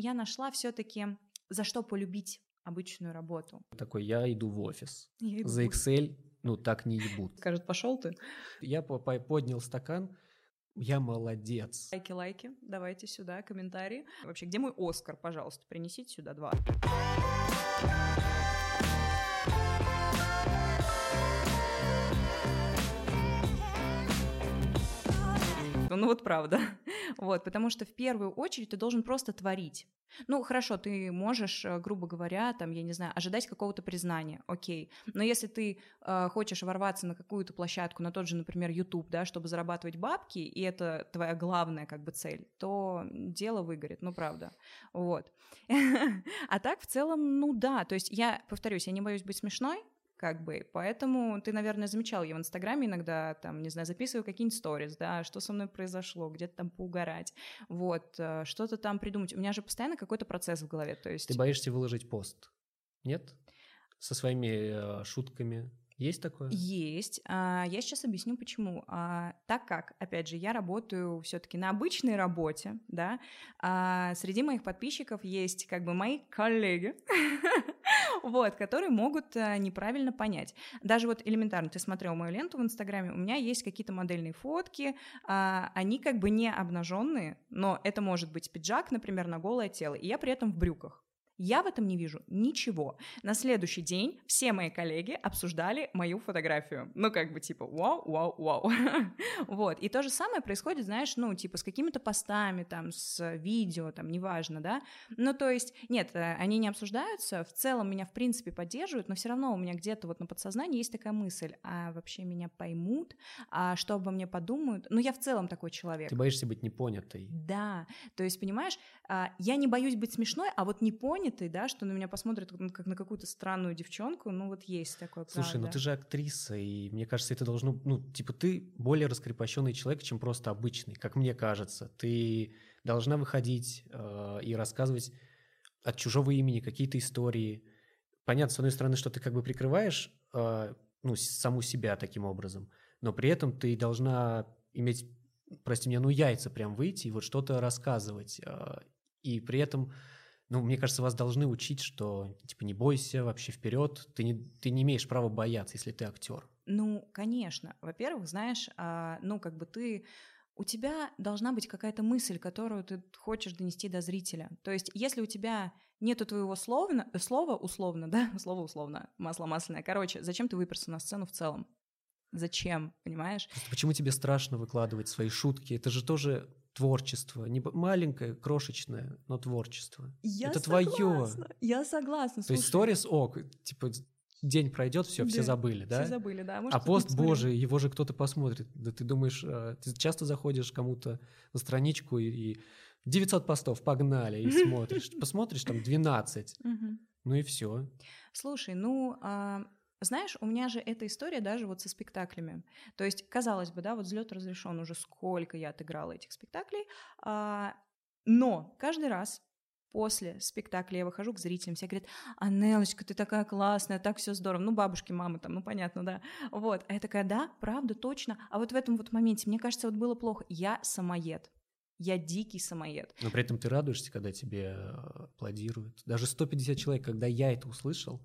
я нашла все-таки за что полюбить обычную работу. Такой, я иду в офис. Я иду За. Excel, ну, так не ебут. Скажет, пошел ты. Я по- по- поднял стакан, я молодец. Лайки, лайки, давайте сюда, комментарии. Вообще, где мой Оскар, пожалуйста, принесите сюда два. Ну вот правда. Вот, потому что в первую очередь ты должен просто творить. Ну, хорошо, ты можешь, э, грубо говоря, там, я не знаю, ожидать какого-то признания, окей. Но если ты э, хочешь ворваться на какую-то площадку, на тот же, например, YouTube, да, чтобы зарабатывать бабки, и это твоя главная как бы цель, то дело выгорит, ну, правда. Вот. А так, в целом, ну да, то есть я, повторюсь, я не боюсь быть смешной, как бы, поэтому ты, наверное, замечал, я в Инстаграме иногда, там, не знаю, записываю какие-нибудь сторис, да, что со мной произошло, где-то там поугарать, вот, э, что-то там придумать. У меня же постоянно какой-то процесс в голове, то есть... Ты боишься выложить пост? Нет? Со своими э, шутками? Есть такое? Есть. А, Я сейчас объясню, почему. А, Так как, опять же, я работаю все-таки на обычной работе, да, а среди моих подписчиков есть как бы мои коллеги, вот, которые могут а, неправильно понять. Даже вот элементарно, ты смотрел мою ленту в Инстаграме, у меня есть какие-то модельные фотки, а, они как бы не обнаженные, но это может быть пиджак, например, на голое тело, и я при этом в брюках. Я в этом не вижу ничего. На следующий день все мои коллеги обсуждали мою фотографию. Ну, как бы типа, вау, вау, вау. Вот. И то же самое происходит, знаешь, ну, типа с какими-то постами, там, с видео, там, неважно, да. Ну, то есть, нет, э, они не обсуждаются, в целом меня, в принципе, поддерживают, но все равно у меня где-то вот на подсознании есть такая мысль, а вообще меня поймут, а что обо мне подумают. Ну, я в целом такой человек. Ты боишься быть непонятой? Да, то есть, понимаешь, а, я не боюсь быть смешной, а вот непонятый, да, что на меня посмотрят как- как на какую-то странную девчонку, ну вот есть такое, Слушай, ну правда. ты же актриса, и мне кажется, это должно... Ну, типа, ты более раскрепощенный человек, чем просто обычный, как мне кажется. Ты должна выходить э, и рассказывать от чужого имени какие-то истории. Понятно, с одной стороны, что ты как бы прикрываешь э, ну, саму себя таким образом, но при этом ты должна иметь, прости меня, ну, яйца прям выйти и вот что-то рассказывать. э, и при этом, ну, мне кажется, вас должны учить, что, типа, не бойся, вообще вперед, ты не, ты не имеешь права бояться, если ты актер. Ну, конечно. Во-первых, знаешь, а, ну, как бы ты... У тебя должна быть какая-то мысль, которую ты хочешь донести до зрителя. То есть, если у тебя нету твоего словно, слова условно, да, слово условно, масло масляное, короче, зачем ты выперся на сцену в целом? Зачем, понимаешь? Просто почему тебе страшно выкладывать свои шутки? Это же тоже творчество, не маленькое, крошечное, но творчество. Я Это согласна, Я согласна. То есть слушай. сторис ок, типа день пройдет, все, все Да, забыли, да? Все забыли, да. Может, А пост, боже, его же кто-то посмотрит. Да ты думаешь, э, ты часто заходишь кому-то на страничку и, и 900 постов, погнали, и смотришь. Посмотришь, там 12, Мгм. ну и все. Слушай, ну, а, знаешь, у меня же эта история даже вот со спектаклями. То есть, казалось бы, да, вот взлет разрешен уже сколько я отыграла этих спектаклей, а, но каждый раз после спектакля я выхожу к зрителям, все говорят, Анелочка, ты такая классная, так все здорово. Ну, бабушки, мамы там, ну, понятно, да. Вот. А я такая, да, правда, точно. А вот в этом вот моменте, мне кажется, вот было плохо. Я самоед. Я дикий самоед. Но при этом ты радуешься, когда тебе э, аплодируют. Даже 150 человек, когда я это услышал,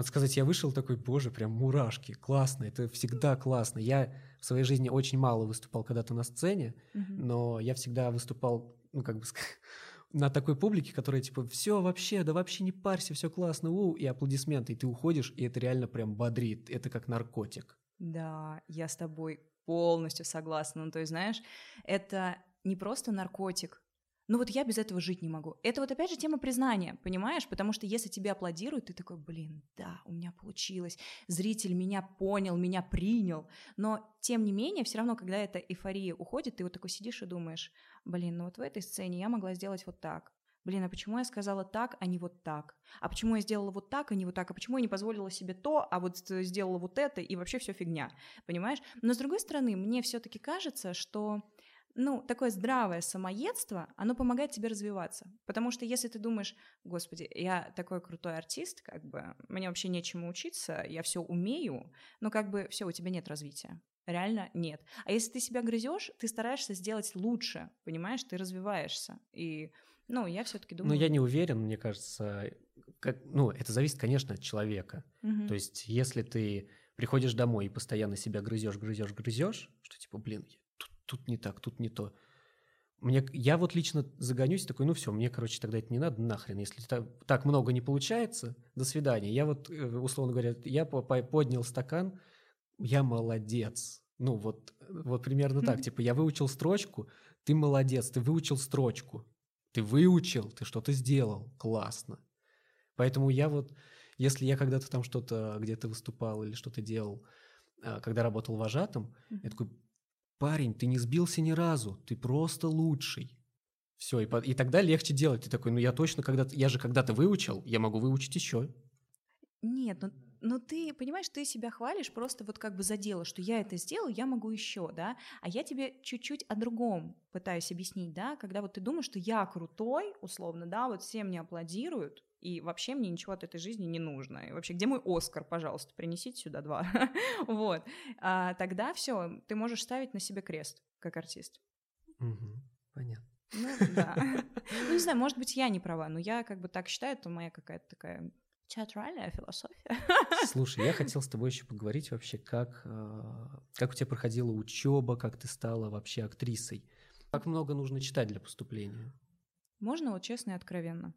надо сказать, я вышел такой, боже, прям мурашки, классно, это всегда классно. Я в своей жизни очень мало выступал когда-то на сцене, Мгм. но я всегда выступал, ну, как бы, на такой публике, которая, типа, все вообще, да вообще не парься, все классно, у, и аплодисменты, и ты уходишь, и это реально прям бодрит, это как наркотик. Да, я с тобой полностью согласна. Ну, то есть, знаешь, это не просто наркотик. Ну вот я без этого жить не могу. Это вот опять же тема признания, понимаешь? Потому что если тебе аплодируют, ты такой, блин, да, у меня получилось, зритель меня понял, меня принял. Но тем не менее, все равно, когда эта эйфория уходит, ты вот такой сидишь и думаешь, блин, ну вот в этой сцене я могла сделать вот так. Блин, а почему я сказала так, а не вот так? А почему я сделала вот так, а не вот так? А почему я не позволила себе то, а вот сделала вот это, и вообще все фигня? Понимаешь? Но с другой стороны, мне все-таки кажется, что ну, такое здравое самоедство, оно помогает тебе развиваться. Потому что если ты думаешь, господи, я такой крутой артист, как бы, мне вообще нечему учиться, я все умею, но как бы все, у тебя нет развития. Реально нет. А если ты себя грызешь, ты стараешься сделать лучше, понимаешь, ты развиваешься. И Ну, я все-таки Ну, думаю... я не уверен, мне кажется, как, ну, это зависит, конечно, от человека. Мгм. То есть, если ты приходишь домой и постоянно себя грызешь, грызешь, грызешь, что типа, блин, тут, не так, тут не то. Мне, я вот лично загонюсь, такой, ну все, мне, короче, тогда это не надо, нахрен. Если так, так много не получается, до свидания. Я вот, э, условно говоря, я по- по- поднял стакан, я молодец. Ну вот, вот примерно так. Типа, я выучил строчку, ты молодец, ты выучил строчку. Ты выучил, ты что-то сделал, классно. Поэтому я вот, если я когда-то там что-то где-то выступал или что-то делал, а, когда работал вожатым, я такой, парень, ты не сбился ни разу, ты просто лучший. Все, и, и тогда легче делать. Ты такой, ну я точно когда-то, я же когда-то выучил, я могу выучить еще. Нет, ну, ну ты, понимаешь, ты себя хвалишь просто вот как бы за дело, что я это сделал, я могу еще, да, а я тебе чуть-чуть о другом пытаюсь объяснить, да, когда вот ты думаешь, что я крутой, условно, да, вот все мне аплодируют, и вообще мне ничего от этой жизни не нужно. И вообще, где мой Оскар, пожалуйста, принесите сюда два. Вот. А тогда все, ты можешь ставить на себе крест, как артист. Понятно. Ну, да. Ну, не знаю, может быть, я не права, но я как бы так считаю, это моя какая-то такая театральная философия. Слушай, я хотел с тобой еще поговорить вообще, как, э, как у тебя проходила учеба, как ты стала вообще актрисой. Как много нужно читать для поступления? Можно вот честно и откровенно.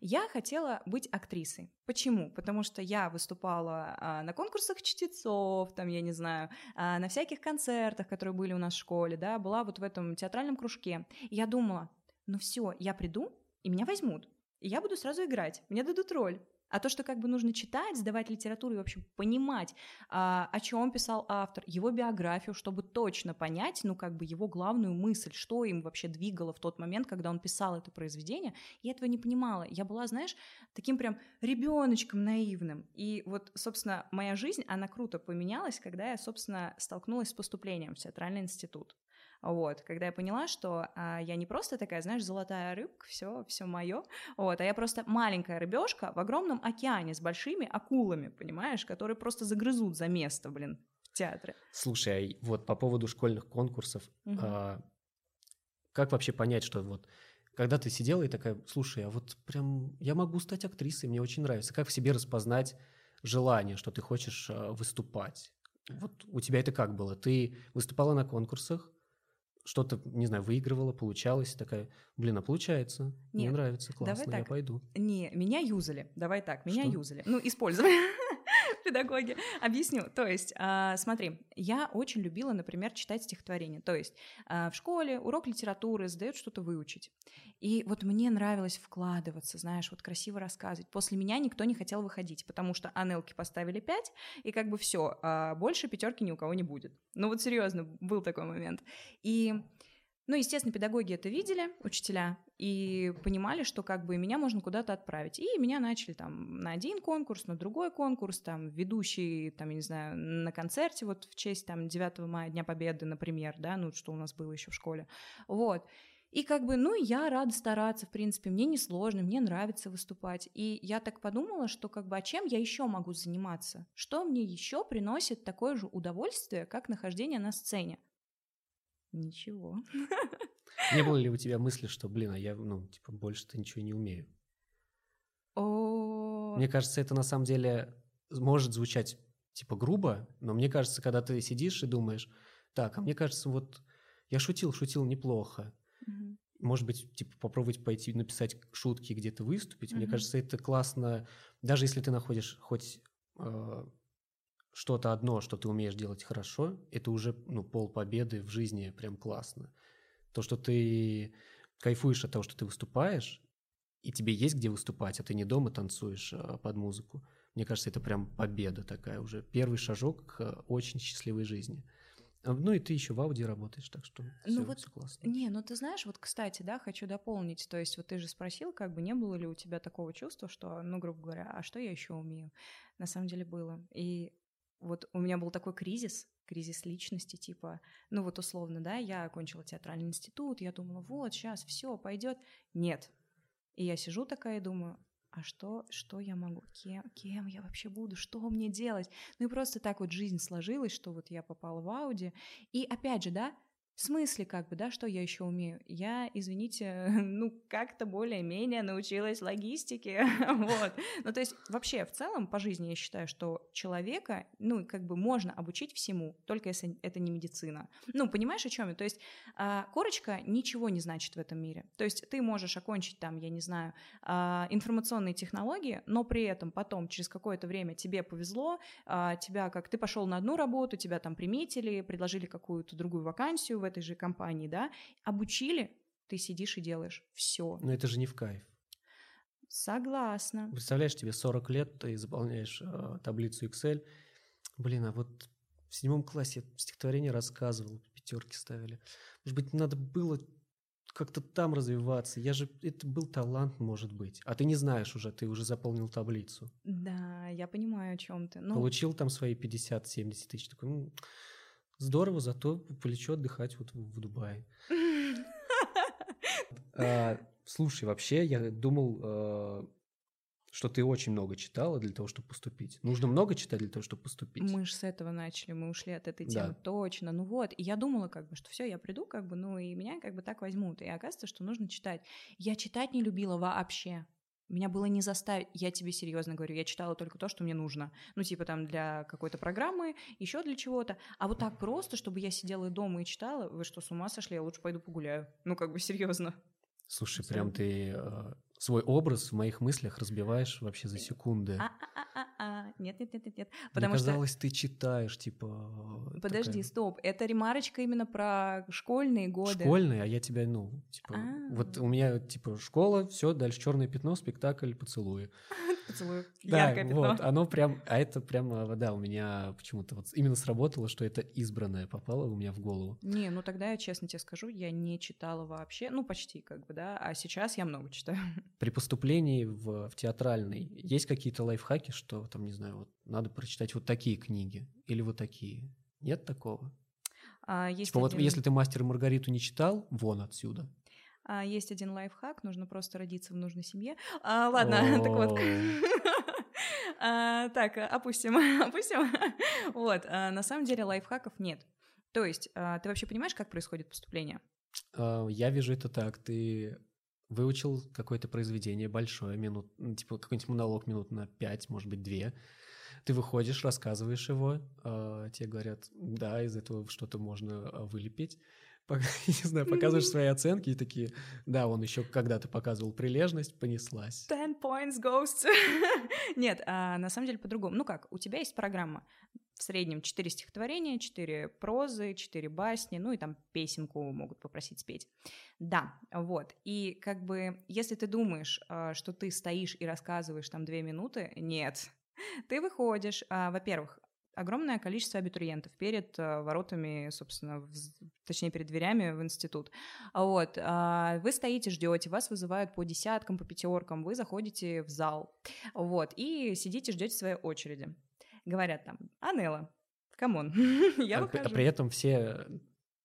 Я хотела быть актрисой. Почему? Потому что я выступала а, на конкурсах чтецов, там, я не знаю, а, на всяких концертах, которые были у нас в школе, да, была вот в этом театральном кружке. И я думала, ну все, я приду, и меня возьмут. И я буду сразу играть, мне дадут роль. А то, что как бы нужно читать, сдавать литературу и, в общем, понимать, а, о чем писал автор, его биографию, чтобы точно понять, ну, как бы его главную мысль, что им вообще двигало в тот момент, когда он писал это произведение, я этого не понимала. Я была, знаешь, таким прям ребеночком наивным. И вот, собственно, моя жизнь, она круто поменялась, когда я, собственно, столкнулась с поступлением в театральный институт. Вот, когда я поняла, что а, я не просто такая, знаешь, золотая рыбка, все, все мое, вот, а я просто маленькая рыбешка в огромном океане с большими акулами, понимаешь, которые просто загрызут за место, блин, в театре. Слушай, а вот по поводу школьных конкурсов, Мгм. а, как вообще понять, что вот когда ты сидела и такая, слушай, а вот прям я могу стать актрисой, мне очень нравится. Как в себе распознать желание, что ты хочешь а, выступать? Вот у тебя это как было? Ты выступала на конкурсах, что-то, не знаю, выигрывала, получалось, такая, блин, а получается, мне Нет, нравится, давай классно, я так. пойду. Не, меня юзали. Давай так, меня Что? юзали. Ну, использовали педагоги. Объясню. То есть, а, смотри, я очень любила, например, читать стихотворения. То есть а, в школе урок литературы задают что-то выучить. И вот мне нравилось вкладываться, знаешь, вот красиво рассказывать. После меня никто не хотел выходить, потому что Анелки поставили 5, и как бы все, больше пятерки ни у кого не будет. Ну вот серьезно, был такой момент. И ну, естественно, педагоги это видели, учителя, и понимали, что как бы меня можно куда-то отправить. И меня начали там на один конкурс, на другой конкурс, там ведущий, там, я не знаю, на концерте вот в честь там 9 мая, Дня Победы, например, да, ну, что у нас было еще в школе. Вот. И как бы, ну, я рада стараться, в принципе, мне несложно, мне нравится выступать. И я так подумала, что как бы, а чем я еще могу заниматься? Что мне еще приносит такое же удовольствие, как нахождение на сцене? Ничего. Не было ли у тебя мысли, что, блин, а я, ну, типа, больше-то ничего не умею? О, Мне кажется, это на самом деле может звучать типа грубо, но мне кажется, когда ты сидишь и думаешь, так, а мне кажется, вот я шутил, шутил неплохо. Может быть, типа попробовать пойти написать шутки, где-то выступить. Мне кажется, это классно, даже если ты находишь хоть э, что-то одно, что ты умеешь делать хорошо, это уже ну, пол победы в жизни прям классно. То, что ты кайфуешь от того, что ты выступаешь, и тебе есть где выступать, а ты не дома танцуешь а, под музыку. Мне кажется, это прям победа такая уже. Первый шажок к э, очень счастливой жизни. А, Ну и ты еще в Ауди работаешь, так что Ну вот всё классно. Не, ну ты знаешь, вот, кстати, да, хочу дополнить. То есть, вот ты же спросил, как бы не было ли у тебя такого чувства, что, ну, грубо говоря, а что я еще умею? На самом деле было. И вот у меня был такой кризис, кризис личности, типа, ну вот условно, да, я окончила театральный институт, я думала, вот, сейчас все пойдет. Нет. И я сижу такая и думаю, а что, что я могу, кем, кем я вообще буду, что мне делать? Ну и просто так вот жизнь сложилась, что вот я попала в Ауди. И опять же, да, В смысле, как бы, да, что я еще умею? Я, извините, ну, как-то более-менее научилась логистике, вот. Ну, то есть, вообще, в целом, по жизни я считаю, что человека, ну, как бы можно обучить всему, только если это не медицина. Ну, понимаешь, о чем я? То есть, а, корочка ничего не значит в этом мире. То есть, ты можешь окончить там, я не знаю, а, информационные технологии, но при этом потом, через какое-то время тебе повезло, а, тебя как, ты пошел на одну работу, тебя там приметили, предложили какую-то другую вакансию этой же компании, да, обучили, ты сидишь и делаешь все. Но это же не в кайф. Согласна. Представляешь, тебе 40 лет, ты заполняешь э, таблицу Excel. Блин, а вот в седьмом классе стихотворение рассказывал, пятерки ставили. Может быть, надо было как-то там развиваться. Я же, это был талант, может быть. А ты не знаешь уже, ты уже заполнил таблицу. Да, я понимаю, о чем ты. Ну... Получил там свои 50-70 тысяч. Такой, ну, Здорово, зато полечу отдыхать вот в, в Дубае. А, слушай, вообще я думал, а, что ты очень много читала для того, чтобы поступить. Нужно много читать для того, чтобы поступить. Мы же с этого начали, мы ушли от этой темы. Да. Точно. Ну вот, и я думала, как бы, что все, я приду, как бы, ну и меня как бы так возьмут. И оказывается, что нужно читать. Я читать не любила вообще. Меня было не заставить, я тебе серьезно говорю, я читала только то, что мне нужно. Ну, типа там для какой-то программы, еще для чего-то. А вот так просто, чтобы я сидела дома и читала, вы что, с ума сошли? Я лучше пойду погуляю. Ну, как бы серьезно. Слушай, прям ты э, свой образ в моих мыслях разбиваешь вообще за секунды. А-а-а-а, нет-нет-нет-нет. Потому Мне казалось, что... ты читаешь, типа... Подожди, такая... стоп, это ремарочка именно про школьные годы. Школьные, а я тебя, ну, типа... А-а-а. Вот у меня, типа, школа, все, дальше черное пятно, спектакль, поцелуи. Поцелуй, да, яркое пятно. вот, оно прям... А это прямо, да, у меня почему-то вот именно сработало, что это избранное попало у меня в голову. Не, ну тогда я честно тебе скажу, я не читала вообще, ну, почти как бы, да, а сейчас я много читаю. При поступлении в, в театральный есть какие-то лайфхаки, что там, не знаю, вот надо прочитать вот такие книги или вот такие? Нет такого? А, есть типа один... вот если ты «Мастер и Маргариту» не читал, вон отсюда. А, есть один лайфхак, нужно просто родиться в нужной семье. А, ладно, так вот. А, так, опустим, опустим. Вот, а, на самом деле лайфхаков нет. То есть, а, ты вообще понимаешь, как происходит поступление? А, я вижу это так. Ты выучил какое-то произведение большое, минут, ну, типа какой-нибудь монолог минут на пять, может быть, две. Ты выходишь, рассказываешь его, э, тебе говорят, да, из этого что-то можно а, вылепить. не знаю, показываешь свои оценки и такие, да, он еще когда-то показывал прилежность, понеслась. Ten points goes to... Нет, а, на самом деле по-другому. Ну как, у тебя есть программа, в среднем 4 стихотворения, 4 прозы, 4 басни, ну и там песенку могут попросить спеть. Да, вот. И как бы, если ты думаешь, а, что ты стоишь и рассказываешь там 2 минуты, нет. Ты выходишь, а, во-первых, огромное количество абитуриентов перед а, воротами, собственно, в, точнее, перед дверями в институт. Вот, вы стоите, ждете, вас вызывают по десяткам, по пятеркам, вы заходите в зал, вот, и сидите, ждете своей очереди говорят там, а, Нэла, come on, я а, выхожу. А при этом все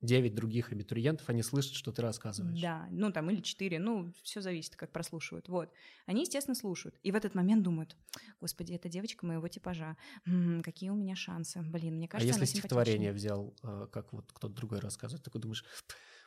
девять других абитуриентов, они слышат, что ты рассказываешь. Да, ну там или четыре, ну все зависит, как прослушивают. Вот. Они, естественно, слушают. И в этот момент думают, господи, это девочка моего типажа, м-м, какие у меня шансы, блин, мне а кажется, А если стихотворение взял, э, как вот кто-то другой рассказывает, такой думаешь,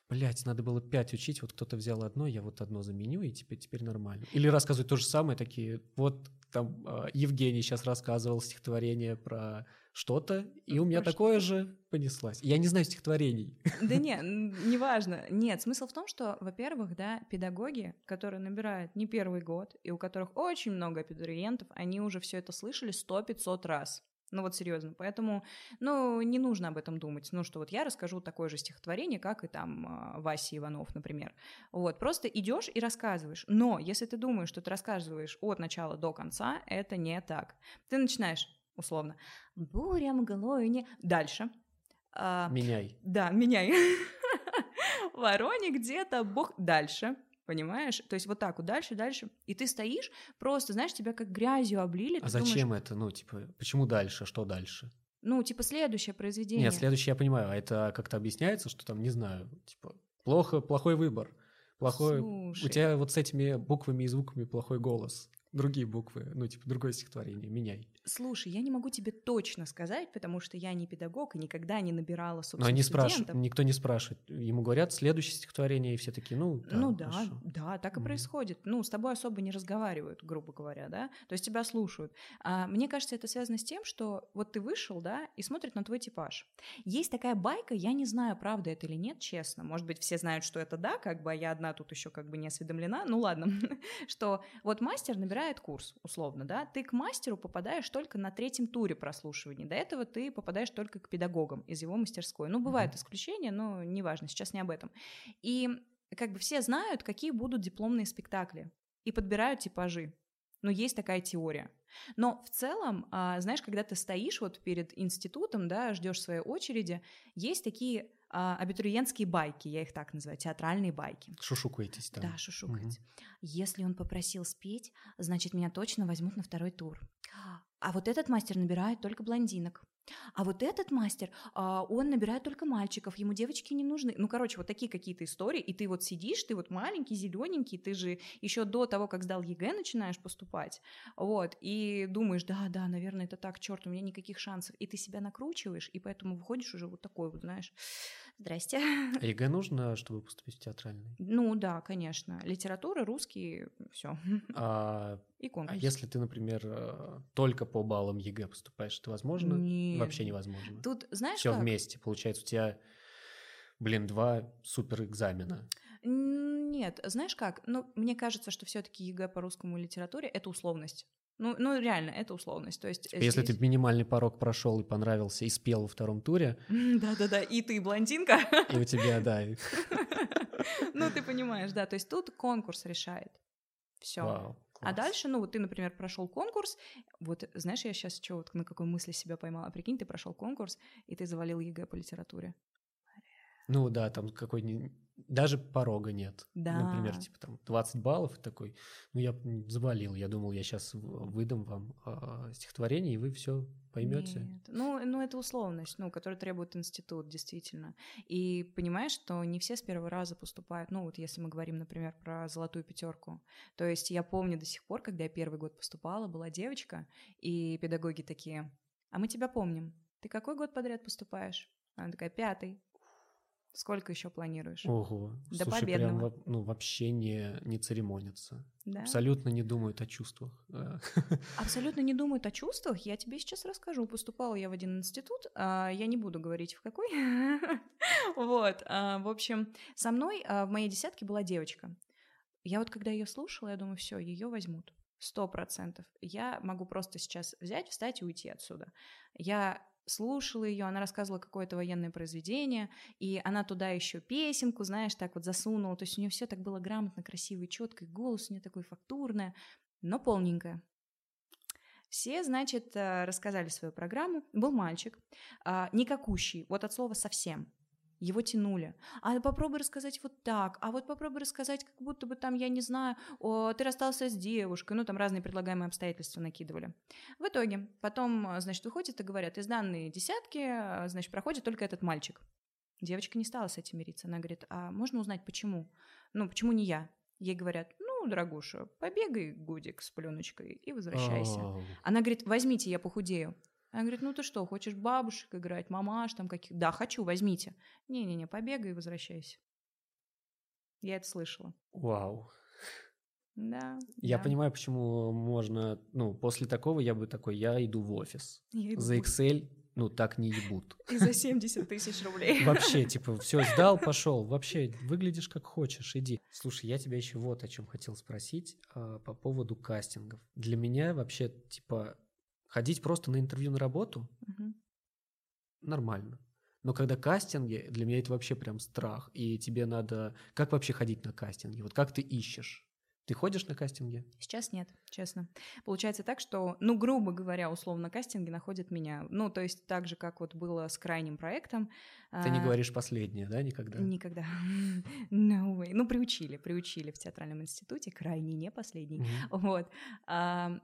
блядь, надо было пять учить, вот кто-то взял одно, я вот одно заменю, и теперь, теперь нормально. Или рассказывают то же самое, такие, вот там э, Евгений сейчас рассказывал стихотворение про что-то, и у меня про такое же понеслась. Я не знаю стихотворений. Да не, неважно. Нет, смысл в том, что, во-первых, да, педагоги, которые набирают не первый год, и у которых очень много абитуриентов, они уже все это слышали сто пятьсот раз. Ну вот серьезно. Поэтому, ну, не нужно об этом думать. Ну, что вот я расскажу такое же стихотворение, как и там а, Вася Иванов, например. Вот, просто идешь и рассказываешь. Но если ты думаешь, что ты рассказываешь от начала до конца, это не так. Ты начинаешь, условно, буря мглою не... Дальше. А, меняй. Да, меняй. Вороне где-то бог... Дальше. Понимаешь? То есть вот так вот дальше, дальше. И ты стоишь, просто, знаешь, тебя как грязью облили. А зачем думаешь, это? Ну, типа, почему дальше? Что дальше? Ну, типа, следующее произведение. Нет, следующее я понимаю. А это как-то объясняется, что там, не знаю, типа, плохо, плохой выбор. Плохой... Слушай. У тебя вот с этими буквами и звуками плохой голос. другие буквы, ну, типа, другое стихотворение, меняй. Слушай, я не могу тебе точно сказать, потому что я не педагог и никогда не набирала, собственно, Но они спрашивают, никто не спрашивает. Ему говорят следующее стихотворение, и все такие, ну, да, ну да, хорошо. да, так и Мгм. происходит. Ну, с тобой особо не разговаривают, грубо говоря, да, то есть тебя слушают. А, мне кажется, это связано с тем, что вот ты вышел, да, и смотрят на твой типаж. Есть такая байка, я не знаю, правда это или нет, честно. Может быть, все знают, что это да, как бы, а я одна тут еще как бы не осведомлена. Ну ладно, что вот мастер набирает курс, условно, да, ты к мастеру попадаешь только на третьем туре прослушивания. До этого ты попадаешь только к педагогам из его мастерской. Ну, бывают Мгм. исключения, но неважно, сейчас не об этом. И как бы все знают, какие будут дипломные спектакли, и подбирают типажи. Ну, есть такая теория. Но в целом, а, знаешь, когда ты стоишь вот перед институтом, да, ждешь своей очереди, есть такие а, абитуриентские байки, я их так называю, театральные байки. Шушукаетесь там. Да, шушукать. Если он попросил спеть, значит, меня точно возьмут на второй тур. А вот этот мастер набирает только блондинок. А вот этот мастер, а, он набирает только мальчиков, ему девочки не нужны. Ну, короче, вот такие какие-то истории, и ты вот сидишь, ты вот маленький, зелененький, ты же еще до того, как сдал ЕГЭ, начинаешь поступать, вот, и думаешь, да, да, наверное, это так, черт, у меня никаких шансов, и ты себя накручиваешь, и поэтому выходишь уже вот такой вот, знаешь, здрасте. А ЕГЭ нужно, чтобы поступить в театральный? Ну, да, конечно, литература, русский, все, А, и а конкурс. если ты, например, э, только по баллам ЕГЭ поступаешь, это возможно? Нет. Вообще невозможно. Тут, знаешь Все как? вместе. Получается, у тебя, блин, два супер экзамена. Нет, знаешь как? Ну, мне кажется, что все-таки ЕГЭ по русскому литературе это условность. Ну, ну реально, это условность. То есть Если здесь- ты минимальный порог прошел и понравился, и спел во втором туре, Да-да-да, и ты блондинка. и у тебя, да, Ну, ты понимаешь, да. То есть тут конкурс решает. Все. А дальше, ну, вот ты, например, прошел конкурс. Вот, знаешь, я сейчас что, вот на какой мысли себя поймала? Прикинь, ты прошел конкурс, и ты завалил ЕГЭ по литературе. Ну да, там какой ни- даже порога нет. Да. Например, типа там 20 баллов и такой, ну я м, завалил, я думал, я сейчас выдам вам а, стихотворение, и вы все поймете. Нет. Ну, ну, это условность, ну, которую требует институт, действительно. И понимаешь, что не все с первого раза поступают. Ну, вот если мы говорим, например, про золотую пятерку. То есть я помню до сих пор, когда я первый год поступала, была девочка, и педагоги такие, а мы тебя помним. Ты какой год подряд поступаешь? Она такая, пятый. Сколько еще планируешь? Ого, До слушай, победного. прям ну, вообще не, не церемонятся. Да? Абсолютно не думают о чувствах. Абсолютно не думают о чувствах. Я тебе сейчас расскажу. Поступала я в один институт. а, Я не буду говорить в какой. Вот. а, В общем, со мной а, в моей десятке была девочка. Я вот когда ее слушала, я думаю, все, ее возьмут. Сто процентов. Я могу просто сейчас взять, встать и уйти отсюда. Я слушала ее, она рассказывала какое-то военное произведение, и она туда еще песенку, знаешь, так вот засунула. То есть у нее все так было грамотно, красиво и четко, и голос у нее такой фактурный, но полненькая. Все, значит, э, рассказали свою программу. Был мальчик, а, никакущий, вот от слова совсем. Его тянули. А попробуй рассказать вот так, а вот попробуй рассказать, как будто бы там, я не знаю, о, ты расстался с девушкой, ну там разные предлагаемые обстоятельства накидывали. В итоге потом, значит, выходят и говорят, из данной десятки, э, значит, проходит только этот мальчик. Девочка не стала с этим мириться. Она говорит, а можно узнать, почему? Ну, почему не я? Ей говорят, ну, дорогуша, побегай годик с пленочкой и возвращайся. Она говорит, возьмите, я похудею. Она говорит, ну ты что, хочешь бабушек играть, мамаш там каких? Да, хочу, возьмите. Не-не-не, побегай и возвращайся. Я это слышала. Вау. Да. Я да. понимаю, почему можно, ну, после такого я бы такой, я иду в офис. Я иду За Excel, ну, так не ебут. И за 70 тысяч рублей. Вообще, типа, все, сдал, пошел. Вообще, выглядишь как хочешь, иди. Слушай, я тебя еще вот о чем хотел спросить а, по поводу кастингов. Для меня вообще, типа, ходить просто на интервью на работу Мгм. нормально. Но когда кастинги, для меня это вообще прям страх. И тебе надо... Как вообще ходить на кастинги? Вот как ты ищешь? Ты ходишь на кастинги? Сейчас нет, честно. Получается так, что, ну, грубо говоря, условно, кастинги находят меня. Ну, то есть так же, как вот было с крайним проектом. Ты не а, говоришь последнее, да, никогда? Никогда. No way. Ну, приучили, приучили в театральном институте, крайне не последний. Мгм. Вот. А,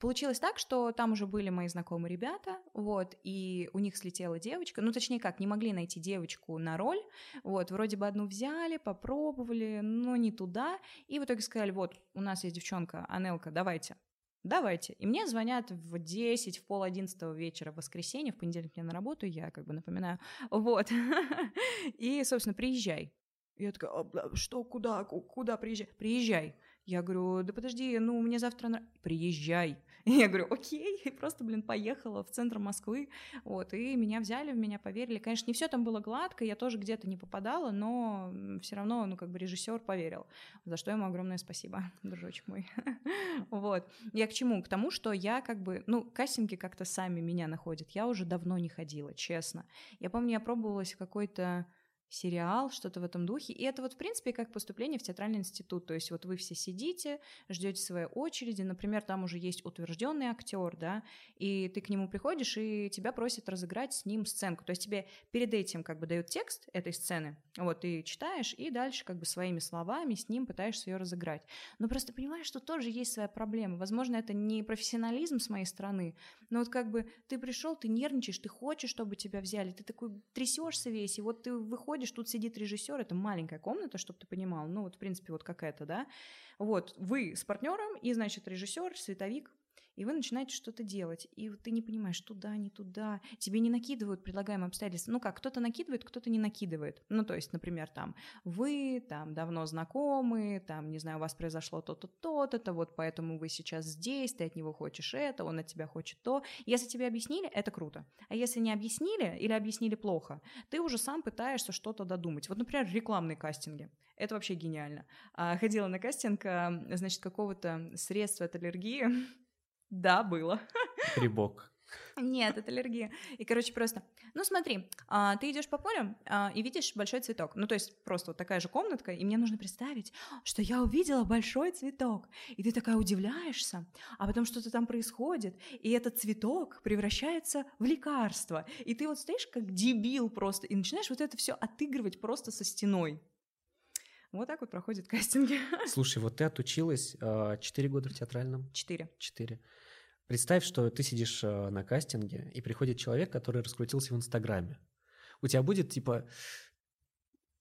получилось так, что там уже были мои знакомые ребята, вот, и у них слетела девочка, ну, точнее как, не могли найти девочку на роль, вот, вроде бы одну взяли, попробовали, но не туда, и в итоге сказали, вот, у нас есть девчонка, Анелка, давайте, давайте. И мне звонят в 10, в пол одиннадцатого вечера в воскресенье, в понедельник мне на работу, я как бы напоминаю, вот, и, собственно, приезжай. Я такая, «А, что, куда, куда приезжай? Приезжай. Я говорю, да подожди, ну, мне завтра... На... Приезжай. Я говорю, окей, и просто, блин, поехала в центр Москвы, вот, и меня взяли, в меня поверили. Конечно, не все там было гладко, я тоже где-то не попадала, но все равно, ну, как бы режиссер поверил, за что ему огромное спасибо, дружочек мой. Вот. Я к чему? К тому, что я как бы, ну, кастинги как-то сами меня находят. Я уже давно не ходила, честно. Я помню, я пробовалась в какой-то сериал, что-то в этом духе. И это вот, в принципе, как поступление в театральный институт. То есть вот вы все сидите, ждете своей очереди, например, там уже есть утвержденный актер, да, и ты к нему приходишь, и тебя просят разыграть с ним сценку. То есть тебе перед этим как бы дают текст этой сцены, вот, ты читаешь, и дальше как бы своими словами с ним пытаешься ее разыграть. Но просто понимаешь, что тоже есть своя проблема. Возможно, это не профессионализм с моей стороны, но вот как бы ты пришел, ты нервничаешь, ты хочешь, чтобы тебя взяли, ты такой трясешься весь, и вот ты выходишь приходишь, тут сидит режиссер, это маленькая комната, чтобы ты понимал, ну вот в принципе вот какая-то, да, вот вы с партнером и, значит, режиссер, световик, и вы начинаете что-то делать, и ты не понимаешь, туда, не туда, тебе не накидывают предлагаемые обстоятельства. Ну как, кто-то накидывает, кто-то не накидывает. Ну то есть, например, там, вы там давно знакомы, там, не знаю, у вас произошло то-то, то-то, то вот поэтому вы сейчас здесь, ты от него хочешь это, он от тебя хочет то. Если тебе объяснили, это круто. А если не объяснили или объяснили плохо, ты уже сам пытаешься что-то додумать. Вот, например, рекламные кастинги. Это вообще гениально. А, ходила на кастинг, значит, какого-то средства от аллергии, да, было. Грибок. Нет, это аллергия. И, короче, просто, ну смотри, а, ты идешь по полю а, и видишь большой цветок. Ну, то есть просто вот такая же комнатка, и мне нужно представить, что я увидела большой цветок. И ты такая удивляешься, а потом что-то там происходит, и этот цветок превращается в лекарство. И ты вот стоишь как дебил просто, и начинаешь вот это все отыгрывать просто со стеной. Вот так вот проходят кастинги. Слушай, вот ты отучилась 4 а, года в театральном? Четыре. Четыре. Представь, что ты сидишь а, на кастинге, и приходит человек, который раскрутился в Инстаграме. У тебя будет, типа,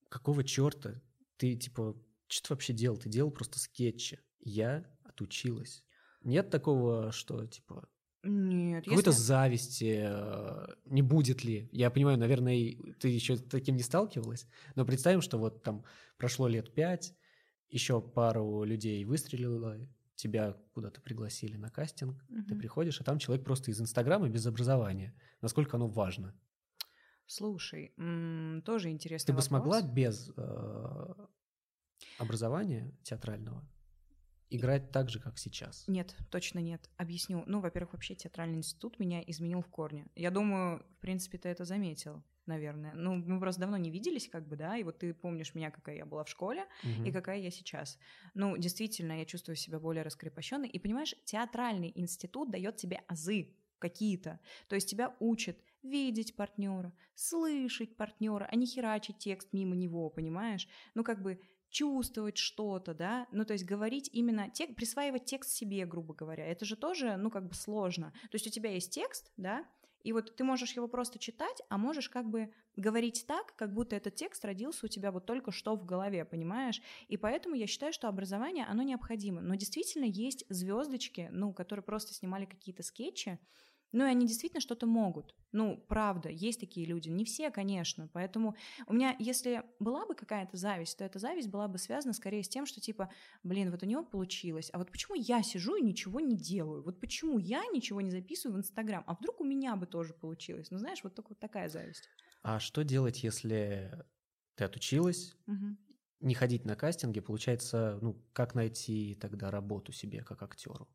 какого черта? Ты, типа, что ты вообще делал? Ты делал просто скетчи. Я отучилась. Нет такого, что, типа, нет. Какой-то если... зависти э, не будет ли? Я понимаю, наверное, ты еще таким не сталкивалась, но представим, что вот там прошло лет пять, еще пару людей выстрелило, тебя куда-то пригласили на кастинг, угу. ты приходишь, а там человек просто из Инстаграма без образования. Насколько оно важно? Слушай, тоже интересно. Ты вопрос. бы смогла без э, образования театрального играть так же, как сейчас? Нет, точно нет. Объясню. Ну, во-первых, вообще театральный институт меня изменил в корне. Я думаю, в принципе, ты это заметил наверное. Ну, мы просто давно не виделись, как бы, да, и вот ты помнишь меня, какая я была в школе угу. и какая я сейчас. Ну, действительно, я чувствую себя более раскрепощенной. И понимаешь, театральный институт дает тебе азы какие-то. То есть тебя учат видеть партнера, слышать партнера, а не херачить текст мимо него, понимаешь? Ну, как бы чувствовать что-то, да, ну, то есть говорить именно, тек, присваивать текст себе, грубо говоря, это же тоже, ну, как бы сложно. То есть у тебя есть текст, да, и вот ты можешь его просто читать, а можешь как бы говорить так, как будто этот текст родился у тебя вот только что в голове, понимаешь? И поэтому я считаю, что образование, оно необходимо. Но действительно есть звездочки, ну, которые просто снимали какие-то скетчи, ну, и они действительно что-то могут. Ну, правда, есть такие люди. Не все, конечно. Поэтому у меня, если была бы какая-то зависть, то эта зависть была бы связана скорее с тем, что типа, блин, вот у него получилось, а вот почему я сижу и ничего не делаю? Вот почему я ничего не записываю в Инстаграм? А вдруг у меня бы тоже получилось? Ну, знаешь, вот только вот такая зависть. А что делать, если ты отучилась, угу. не ходить на кастинги, получается, ну, как найти тогда работу себе как актеру?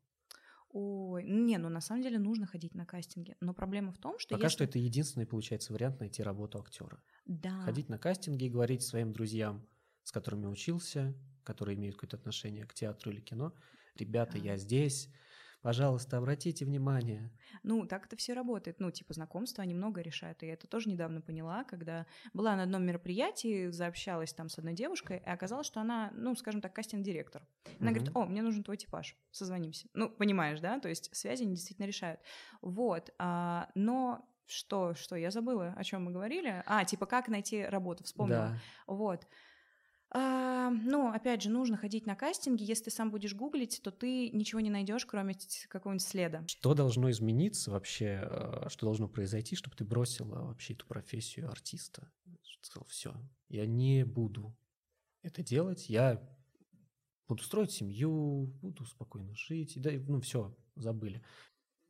Ой, не, ну на самом деле нужно ходить на кастинги. Но проблема в том, что Пока если... что это единственный, получается, вариант найти работу актера. Да. Ходить на кастинги и говорить своим друзьям, с которыми учился, которые имеют какое-то отношение к театру или кино, ребята, да. я здесь, Пожалуйста, обратите внимание. Ну, так это все работает. Ну, типа, знакомства, они много решают. И я это тоже недавно поняла, когда была на одном мероприятии, заобщалась там с одной девушкой, и оказалось, что она, ну, скажем так, кастинг-директор. Она говорит, о, мне нужен твой типаж, созвонимся. Ну, понимаешь, да? То есть связи они действительно решают. Вот. А, но что, что, я забыла, о чем мы говорили. А, типа, как найти работу, вспомнила. Да. Вот. А, ну, опять же, нужно ходить на кастинги. Если ты сам будешь гуглить, то ты ничего не найдешь, кроме какого-нибудь следа. Что должно измениться вообще, э, что должно произойти, чтобы ты бросила вообще эту профессию артиста? Сказал, все, я не буду это делать, я буду строить семью, буду спокойно жить, да, ну все, забыли.